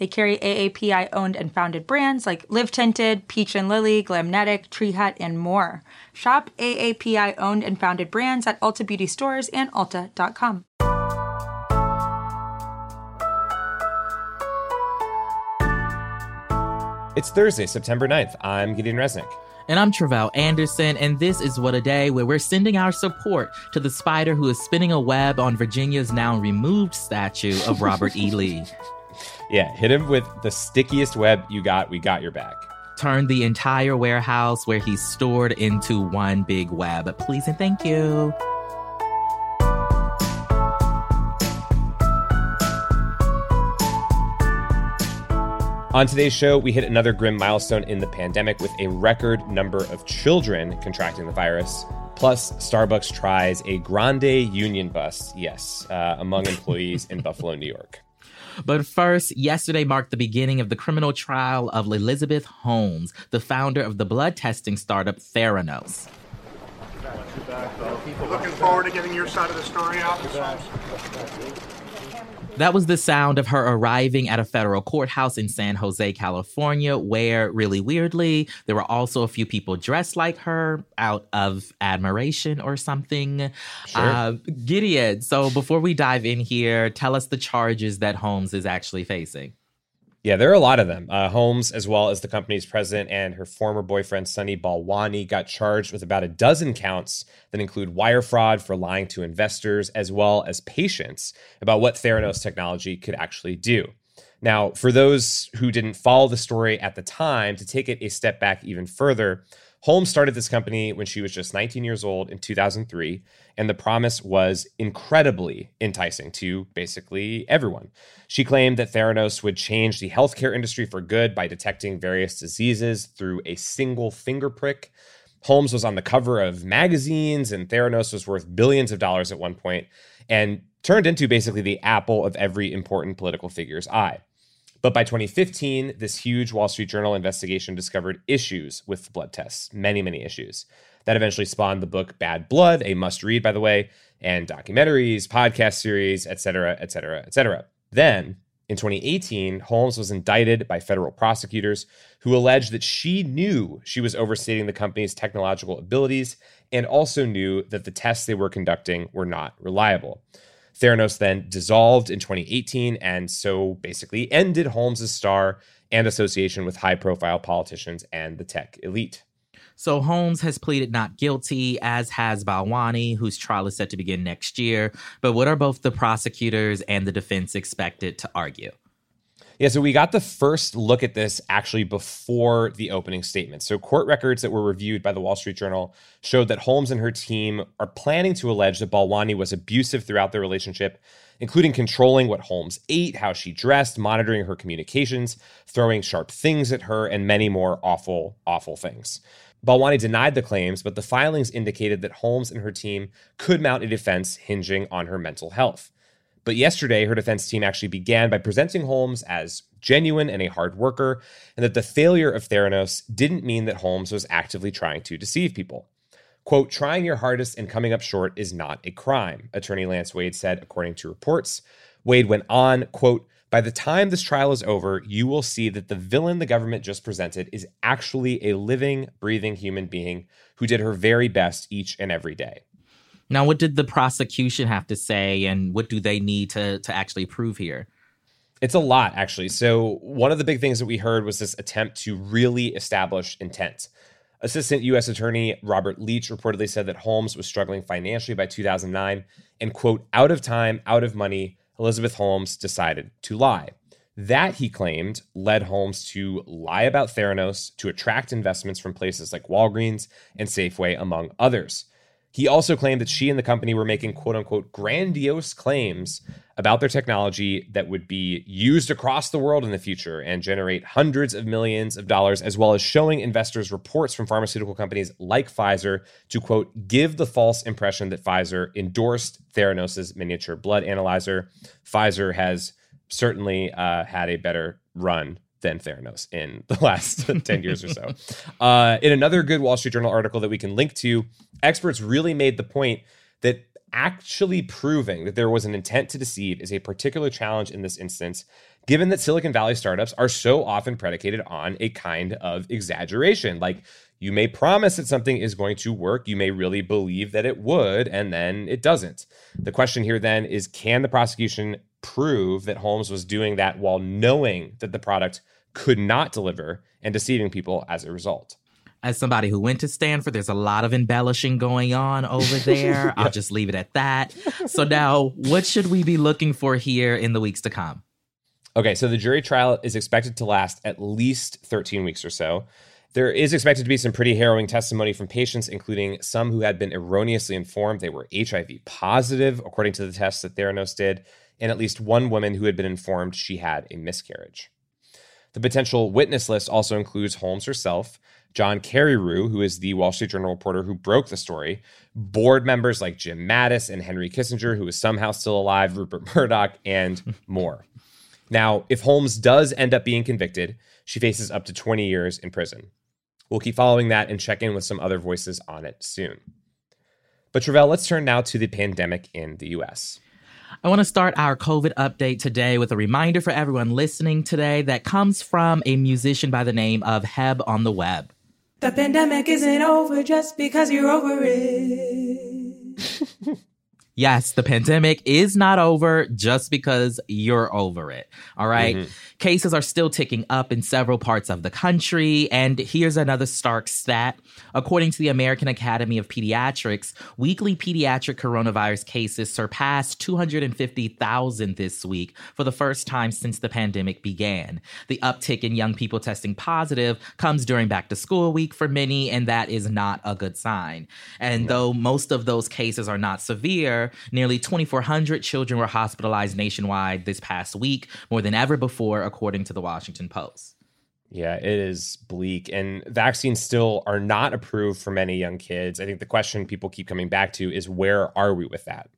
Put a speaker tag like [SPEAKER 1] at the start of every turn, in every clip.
[SPEAKER 1] They carry AAPI owned and founded brands like Live Tinted, Peach and Lily, Glamnetic, Tree Hut, and more. Shop AAPI owned and founded brands at Ulta Beauty stores and Ulta.com.
[SPEAKER 2] It's Thursday, September 9th. I'm Gideon Resnick.
[SPEAKER 3] And I'm Tre'vell Anderson, and this is What a Day, where we're sending our support to the spider who is spinning a web on Virginia's now removed statue of Robert E. Lee.
[SPEAKER 2] Yeah, hit him with the stickiest web you got. We got your back.
[SPEAKER 3] Turn the entire warehouse where he's stored into one big web. Please and thank you.
[SPEAKER 2] On today's show, we hit another grim milestone in the pandemic with a record number of children contracting the virus. Plus, Starbucks tries a grande union bust, yes, uh, among employees in Buffalo, New York.
[SPEAKER 3] But first, yesterday marked the beginning of the criminal trial of Elizabeth Holmes, the founder of the blood testing startup Theranos.
[SPEAKER 4] Looking forward to getting your side of the story out.
[SPEAKER 3] That was the sound of her arriving at a federal courthouse in San Jose, California, where, really weirdly, there were also a few people dressed like her out of admiration or something.
[SPEAKER 2] Sure.
[SPEAKER 3] Uh, Gideon, so before we dive in here, tell us the charges that Holmes is actually facing.
[SPEAKER 2] Yeah, there are a lot of them. Uh, Holmes, as well as the company's president and her former boyfriend, Sunny Balwani, got charged with about a dozen counts that include wire fraud for lying to investors, as well as patients about what Theranos technology could actually do. Now, for those who didn't follow the story at the time, to take it a step back even further, Holmes started this company when she was just 19 years old in 2003, and the promise was incredibly enticing to basically everyone. She claimed that Theranos would change the healthcare industry for good by detecting various diseases through a single finger prick. Holmes was on the cover of magazines, and Theranos was worth billions of dollars at one point and turned into basically the apple of every important political figure's eye. But by 2015, this huge Wall Street Journal investigation discovered issues with the blood tests, many, many issues. That eventually spawned the book Bad Blood, a must read, by the way, and documentaries, podcast series, et cetera, et cetera, et cetera. Then, in 2018, Holmes was indicted by federal prosecutors who alleged that she knew she was overstating the company's technological abilities and also knew that the tests they were conducting were not reliable. Theranos then dissolved in 2018 and so basically ended Holmes' star and association with high profile politicians and the tech elite.
[SPEAKER 3] So Holmes has pleaded not guilty, as has Balwani, whose trial is set to begin next year. But what are both the prosecutors and the defense expected to argue?
[SPEAKER 2] Yeah, so we got the first look at this actually before the opening statement. So, court records that were reviewed by the Wall Street Journal showed that Holmes and her team are planning to allege that Balwani was abusive throughout their relationship, including controlling what Holmes ate, how she dressed, monitoring her communications, throwing sharp things at her, and many more awful, awful things. Balwani denied the claims, but the filings indicated that Holmes and her team could mount a defense hinging on her mental health. But yesterday, her defense team actually began by presenting Holmes as genuine and a hard worker, and that the failure of Theranos didn't mean that Holmes was actively trying to deceive people. Quote, trying your hardest and coming up short is not a crime, attorney Lance Wade said, according to reports. Wade went on, quote, by the time this trial is over, you will see that the villain the government just presented is actually a living, breathing human being who did her very best each and every day.
[SPEAKER 3] Now, what did the prosecution have to say, and what do they need to to actually prove here?
[SPEAKER 2] It's a lot, actually. So, one of the big things that we heard was this attempt to really establish intent. Assistant U.S. Attorney Robert Leach reportedly said that Holmes was struggling financially by 2009 and, quote, out of time, out of money, Elizabeth Holmes decided to lie. That, he claimed, led Holmes to lie about Theranos to attract investments from places like Walgreens and Safeway, among others. He also claimed that she and the company were making quote unquote grandiose claims about their technology that would be used across the world in the future and generate hundreds of millions of dollars, as well as showing investors reports from pharmaceutical companies like Pfizer to quote, give the false impression that Pfizer endorsed Theranos' miniature blood analyzer. Pfizer has certainly uh, had a better run than Theranos in the last 10 years or so. Uh, in another good Wall Street Journal article that we can link to, experts really made the point that actually proving that there was an intent to deceive is a particular challenge in this instance, given that Silicon Valley startups are so often predicated on a kind of exaggeration. Like, you may promise that something is going to work. You may really believe that it would, and then it doesn't. The question here then is can the prosecution prove that Holmes was doing that while knowing that the product could not deliver and deceiving people as a result?
[SPEAKER 3] As somebody who went to Stanford, there's a lot of embellishing going on over there. I'll just leave it at that. So, now what should we be looking for here in the weeks to come?
[SPEAKER 2] Okay, so the jury trial is expected to last at least 13 weeks or so. There is expected to be some pretty harrowing testimony from patients, including some who had been erroneously informed they were HIV positive, according to the tests that Theranos did, and at least one woman who had been informed she had a miscarriage. The potential witness list also includes Holmes herself, John Carreyrou, who is the Wall Street Journal reporter who broke the story, board members like Jim Mattis and Henry Kissinger, who is somehow still alive, Rupert Murdoch, and more. Now, if Holmes does end up being convicted, she faces up to 20 years in prison. We'll keep following that and check in with some other voices on it soon. But Tre'vell, let's turn now to the pandemic in the US.
[SPEAKER 3] I want to start our COVID update today with a reminder for everyone listening today that comes from a musician by the name of Heb on the Web.
[SPEAKER 5] The pandemic isn't over just because you're over it.
[SPEAKER 3] yes, the pandemic is not over just because you're over it. All right? mm-hmm. Cases are still ticking up in several parts of the country. And here's another stark stat. According to the American Academy of Pediatrics, weekly pediatric coronavirus cases surpassed 250,000 this week for the first time since the pandemic began. The uptick in young people testing positive comes during back to school week for many, and that is not a good sign. And though most of those cases are not severe, nearly 2,400 children were hospitalized nationwide this past week, more than ever before according to the Washington Post.
[SPEAKER 2] Yeah, it is bleak. And vaccines still are not approved for many young kids. I think the question people keep coming back to is where are we with that?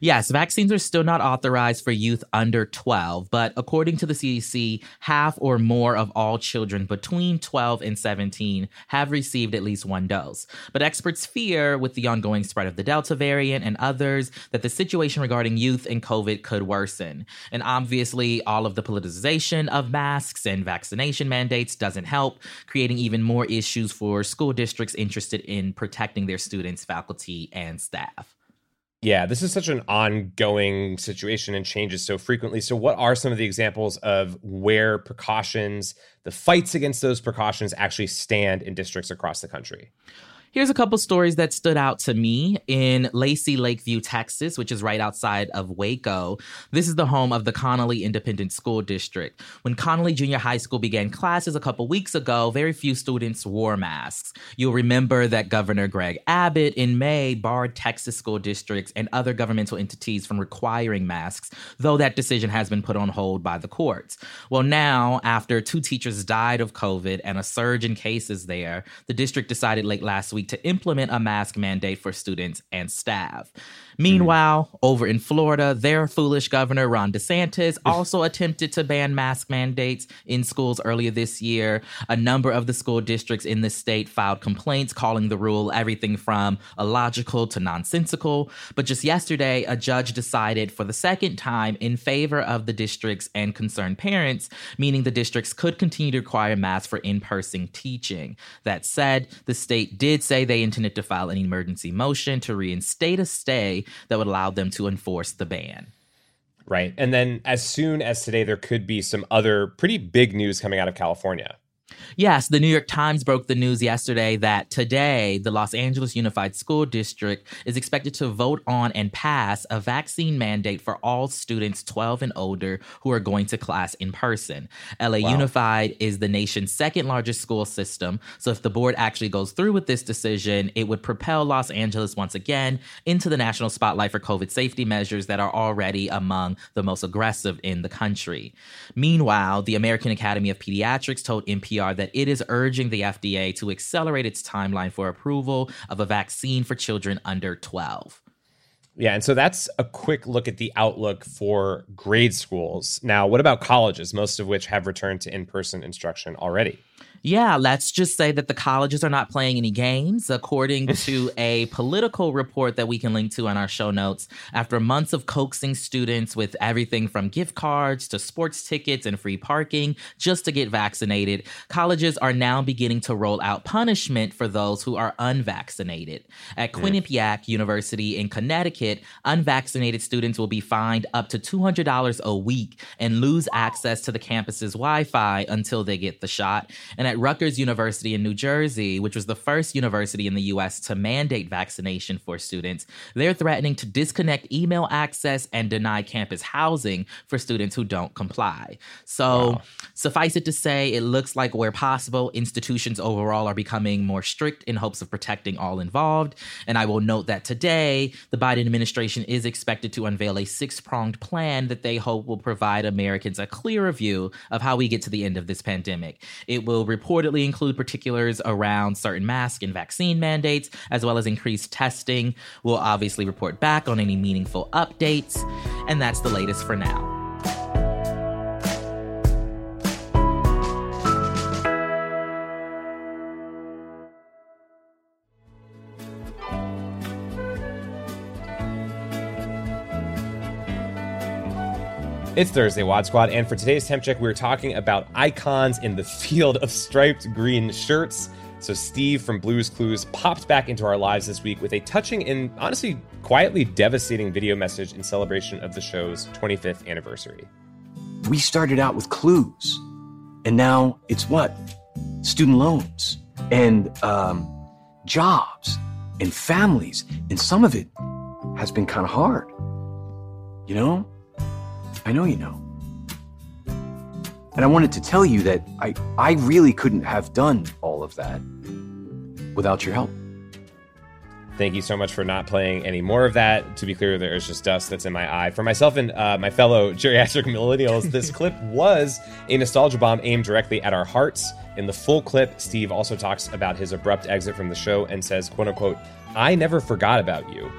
[SPEAKER 3] Yes, vaccines are still not authorized for youth under 12, but according to the CDC, half or more of all children between 12 and 17 have received at least one dose. But experts fear, with the ongoing spread of the Delta variant and others, that the situation regarding youth and COVID could worsen. And obviously, all of the politicization of masks and vaccination mandates doesn't help, creating even more issues for school districts interested in protecting their students, faculty, and staff.
[SPEAKER 2] Yeah, this is such an ongoing situation and changes so frequently. So, what are some of the examples of where precautions, the fights against those precautions actually stand in districts across the country?
[SPEAKER 3] Here's a couple stories that stood out to me in Lacy, Lakeview, Texas, which is right outside of Waco. This is the home of the Connally Independent School District. When Connally Junior High School began classes a couple weeks ago, very few students wore masks. You'll remember that Governor Greg Abbott in May barred Texas school districts and other governmental entities from requiring masks, though that decision has been put on hold by the courts. Well, now, after two teachers died of COVID and a surge in cases there, the district decided late last week week to implement a mask mandate for students and staff. Meanwhile, mm. over in Florida, their foolish governor, Ron DeSantis, also attempted to ban mask mandates in schools earlier this year. A number of the school districts in the state filed complaints calling the rule everything from illogical to nonsensical. But just yesterday, a judge decided for the second time in favor of the districts and concerned parents, meaning the districts could continue to require masks for in person teaching. That said, the state did say they intended to file an emergency motion to reinstate a stay that would allow them to enforce the ban.
[SPEAKER 2] Right. And then as soon as today, there could be some other pretty big news coming out of California.
[SPEAKER 3] Yes, the New York Times broke the news yesterday that today the Los Angeles Unified School District is expected to vote on and pass a vaccine mandate for all students 12 and older who are going to class in person. LA wow. Unified is the nation's second largest school system, so if the board actually goes through with this decision, it would propel Los Angeles once again into the national spotlight for COVID safety measures that are already among the most aggressive in the country. Meanwhile, the American Academy of Pediatrics told NPR that it is urging the FDA to accelerate its timeline for approval of a vaccine for children under 12.
[SPEAKER 2] Yeah, and so that's a quick look at the outlook for grade schools. Now, what about colleges, most of which have returned to in person instruction already?
[SPEAKER 3] Yeah, let's just say that the colleges are not playing any games. According to a Politico report that we can link to on our show notes, after months of coaxing students with everything from gift cards to sports tickets and free parking just to get vaccinated, colleges are now beginning to roll out punishment for those who are unvaccinated. At Quinnipiac University in Connecticut, unvaccinated students will be fined up to $200 a week and lose access to the campus's Wi Fi until they get the shot. And at Rutgers University in New Jersey, which was the first university in the US to mandate vaccination for students, they're threatening to disconnect email access and deny campus housing for students who don't comply. So, wow. suffice it to say, it looks like where possible, institutions overall are becoming more strict in hopes of protecting all involved. And I will note that today, the Biden administration is expected to unveil a six pronged plan that they hope will provide Americans a clearer view of how we get to the end of this pandemic. It will reportedly include particulars around certain mask and vaccine mandates, as well as increased testing. We'll obviously report back on any meaningful updates. And that's the latest for now.
[SPEAKER 2] It's Thursday, Wad Squad, and for today's temp check, we're talking about icons in the field of striped green shirts. So, Steve from Blues Clues popped back into our lives this week with a touching and honestly quietly devastating video message in celebration of the show's 25th anniversary.
[SPEAKER 6] We started out with clues, and now it's what? Student loans and um, jobs and families, and some of it has been kind of hard. You know? I know you know. And I wanted to tell you that I, I really couldn't have done all of that without your help.
[SPEAKER 2] Thank you so much for not playing any more of that. To be clear, there is just dust that's in my eye. For myself and uh, my fellow geriatric millennials, this clip was a nostalgia bomb aimed directly at our hearts. In the full clip, Steve also talks about his abrupt exit from the show and says, quote unquote, I never forgot about you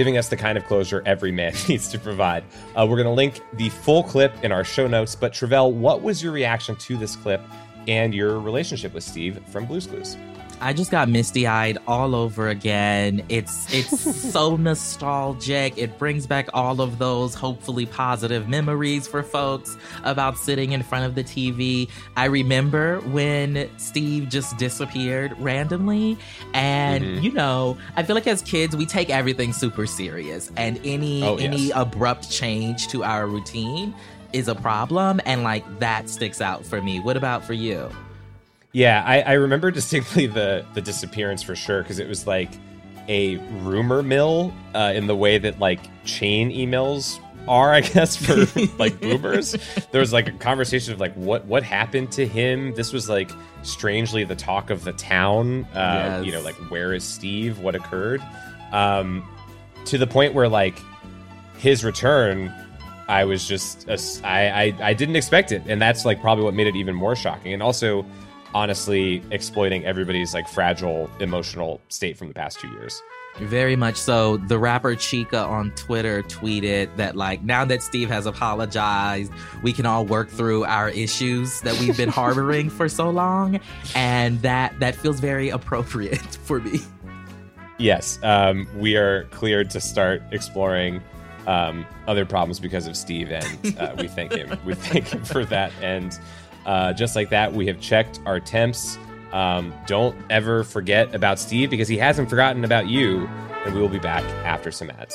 [SPEAKER 2] giving us the kind of closure every man needs to provide. Uh, we're going to link the full clip in our show notes. But Tre'vell, what was your reaction to this clip and your relationship with Steve from Blues Clues?
[SPEAKER 3] I just got misty eyed all over again. It's it's so nostalgic. It brings back all of those hopefully positive memories for folks about sitting in front of the TV. I remember when Steve just disappeared randomly, and mm-hmm. you know, I feel like as kids we take everything super serious, and any oh, yes. any abrupt change to our routine is a problem, and like that sticks out for me. What about for you?
[SPEAKER 2] Yeah, I, I remember distinctly the the disappearance for sure because it was like a rumor mill uh, in the way that like chain emails are, I guess, for like boomers. there was like a conversation of like what what happened to him. This was like strangely the talk of the town. Uh, yes. You know, like where is Steve? What occurred? Um, to the point where like his return I was just I, I I didn't expect it, and that's like probably what made it even more shocking. And also, honestly exploiting everybody's like fragile emotional state from the past two years.
[SPEAKER 3] Very much so. The rapper Chika on Twitter tweeted that, like, now that Steve has apologized, we can all work through our issues that we've been harboring for so long, and that that feels very appropriate for me.
[SPEAKER 2] Yes, um, we are cleared to start exploring um, other problems because of Steve, and uh, we thank him. We thank him for that, and uh, just like that, we have checked our temps. Um, don't ever forget about Steve because he hasn't forgotten about you. And we will be back after some ads.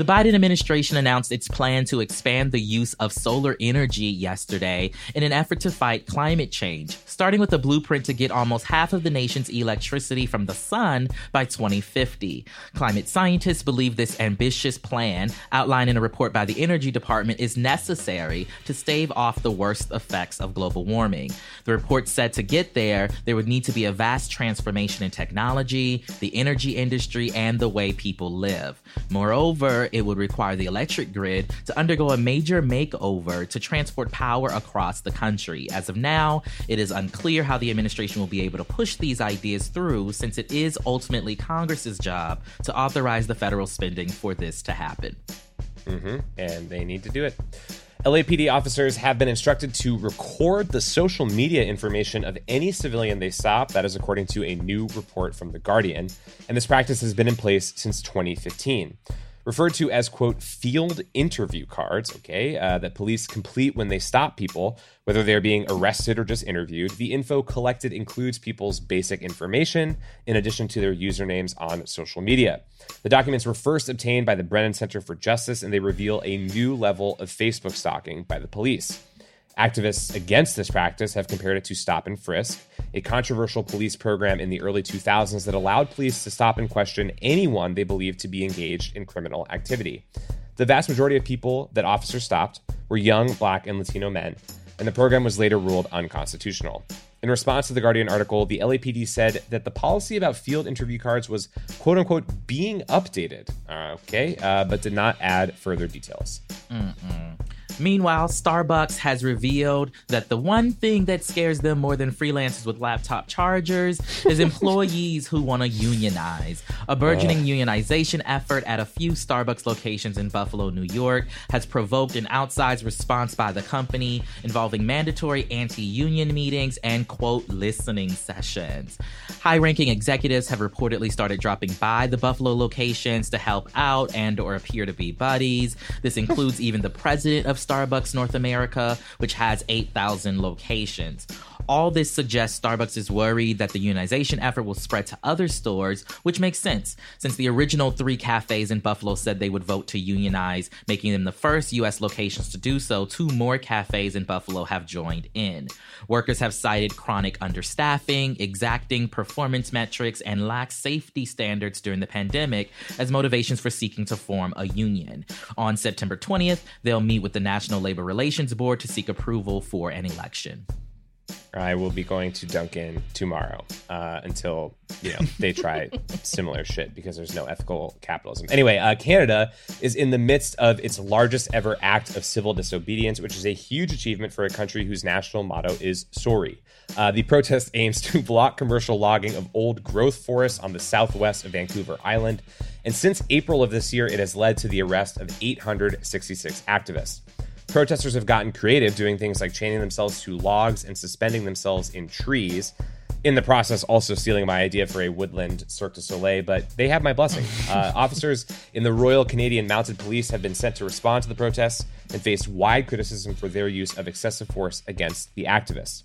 [SPEAKER 3] The Biden administration announced its plan to expand the use of solar energy yesterday in an effort to fight climate change, starting with a blueprint to get almost half of the nation's electricity from the sun by 2050. Climate scientists believe this ambitious plan, outlined in a report by the Energy Department, is necessary to stave off the worst effects of global warming. The report said to get there, there would need to be a vast transformation in technology, the energy industry, and the way people live. Moreover, it would require the electric grid to undergo a major makeover to transport power across the country. As of now, it is unclear how the administration will be able to push these ideas through since it is ultimately Congress's job to authorize the federal spending for this to happen.
[SPEAKER 2] Mm-hmm. And they need to do it. LAPD officers have been instructed to record the social media information of any civilian they stop. That is according to a new report from The Guardian. And this practice has been in place since 2015 referred to as quote field interview cards okay uh, that police complete when they stop people whether they're being arrested or just interviewed. The info collected includes people's basic information in addition to their usernames on social media. The documents were first obtained by the brennan center for justice and they reveal a new level of facebook stalking by the police Activists against this practice have compared it to stop and frisk, a controversial police program in the early 2000s that allowed police to stop and question anyone they believed to be engaged in criminal activity. The vast majority of people that officers stopped were young black and Latino men, and the program was later ruled unconstitutional. In response to the Guardian article, the LAPD said that the policy about field interview cards was quote unquote being updated, uh, okay, uh, but did not add further details.
[SPEAKER 3] Mm-mm. Meanwhile, Starbucks has revealed that the one thing that scares them more than freelancers with laptop chargers is employees who want to unionize. A burgeoning unionization effort at a few Starbucks locations in Buffalo, New York, has provoked an outsized response by the company involving mandatory anti union meetings and, quote, listening sessions. High ranking executives have reportedly started dropping by the Buffalo locations to help out and or appear to be buddies. This includes even the president of Starbucks North America, which has 8,000 locations. All this suggests Starbucks is worried that the unionization effort will spread to other stores, which makes sense, since the original three cafes in Buffalo said they would vote to unionize, making them the first U.S. locations to do so. Two more cafes in Buffalo have joined in. Workers have cited chronic understaffing, exacting performance metrics, and lax safety standards during the pandemic as motivations for seeking to form a union. On September 20th, they'll meet with the National Labor Relations Board to seek approval for an election.
[SPEAKER 2] I will be going to Dunkin' tomorrow uh, until you know they try similar shit because there's no ethical capitalism. Anyway, uh, Canada is in the midst of its largest ever act of civil disobedience, which is a huge achievement for a country whose national motto is "Sorry." Uh, the protest aims to block commercial logging of old growth forests on the southwest of Vancouver Island, and since April of this year, it has led to the arrest of 866 activists. Protesters have gotten creative doing things like chaining themselves to logs and suspending themselves in trees. In the process, also stealing my idea for a woodland Cirque du Soleil, but they have my blessing. Uh, officers in the Royal Canadian Mounted Police have been sent to respond to the protests and faced wide criticism for their use of excessive force against the activists.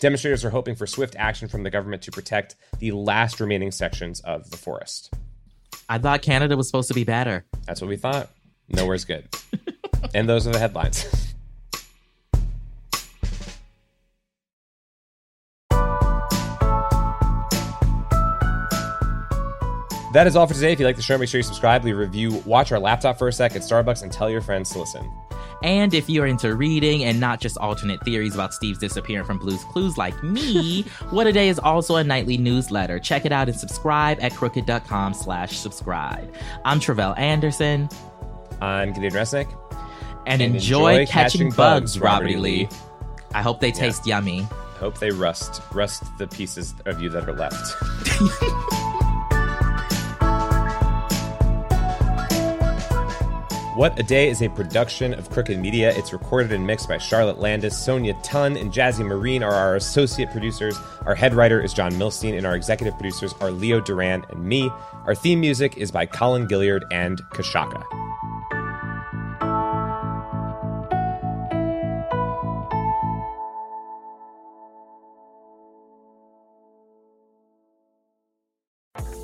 [SPEAKER 2] Demonstrators are hoping for swift action from the government to protect the last remaining sections of the forest.
[SPEAKER 3] I thought Canada was supposed to be better.
[SPEAKER 2] That's what we thought. Nowhere's good. and those are the headlines. That is all for today. If you like the show, make sure you subscribe, leave a review, watch our laptop for a sec at Starbucks, and tell your friends to listen.
[SPEAKER 3] And if you're into reading and not just alternate theories about Steve's disappearing from Blue's Clues like me, What a Day is also a nightly newsletter. Check it out and subscribe at crooked.com slash subscribe. I'm Tre'vell Anderson.
[SPEAKER 2] I'm Gideon Resnick.
[SPEAKER 3] And, and enjoy, enjoy, catching, catching bugs, Robert E. Lee. I hope they taste yeah. yummy.
[SPEAKER 2] Hope they rust rust the pieces of you that are left. What a Day is a production of Crooked Media. It's recorded and mixed by Charlotte Landis. Sonia Tun and Jazzy Marine are our associate producers. Our head writer is John Milstein, and our executive producers are Leo Duran and me. Our theme music is by Colin Gilliard and Kashaka.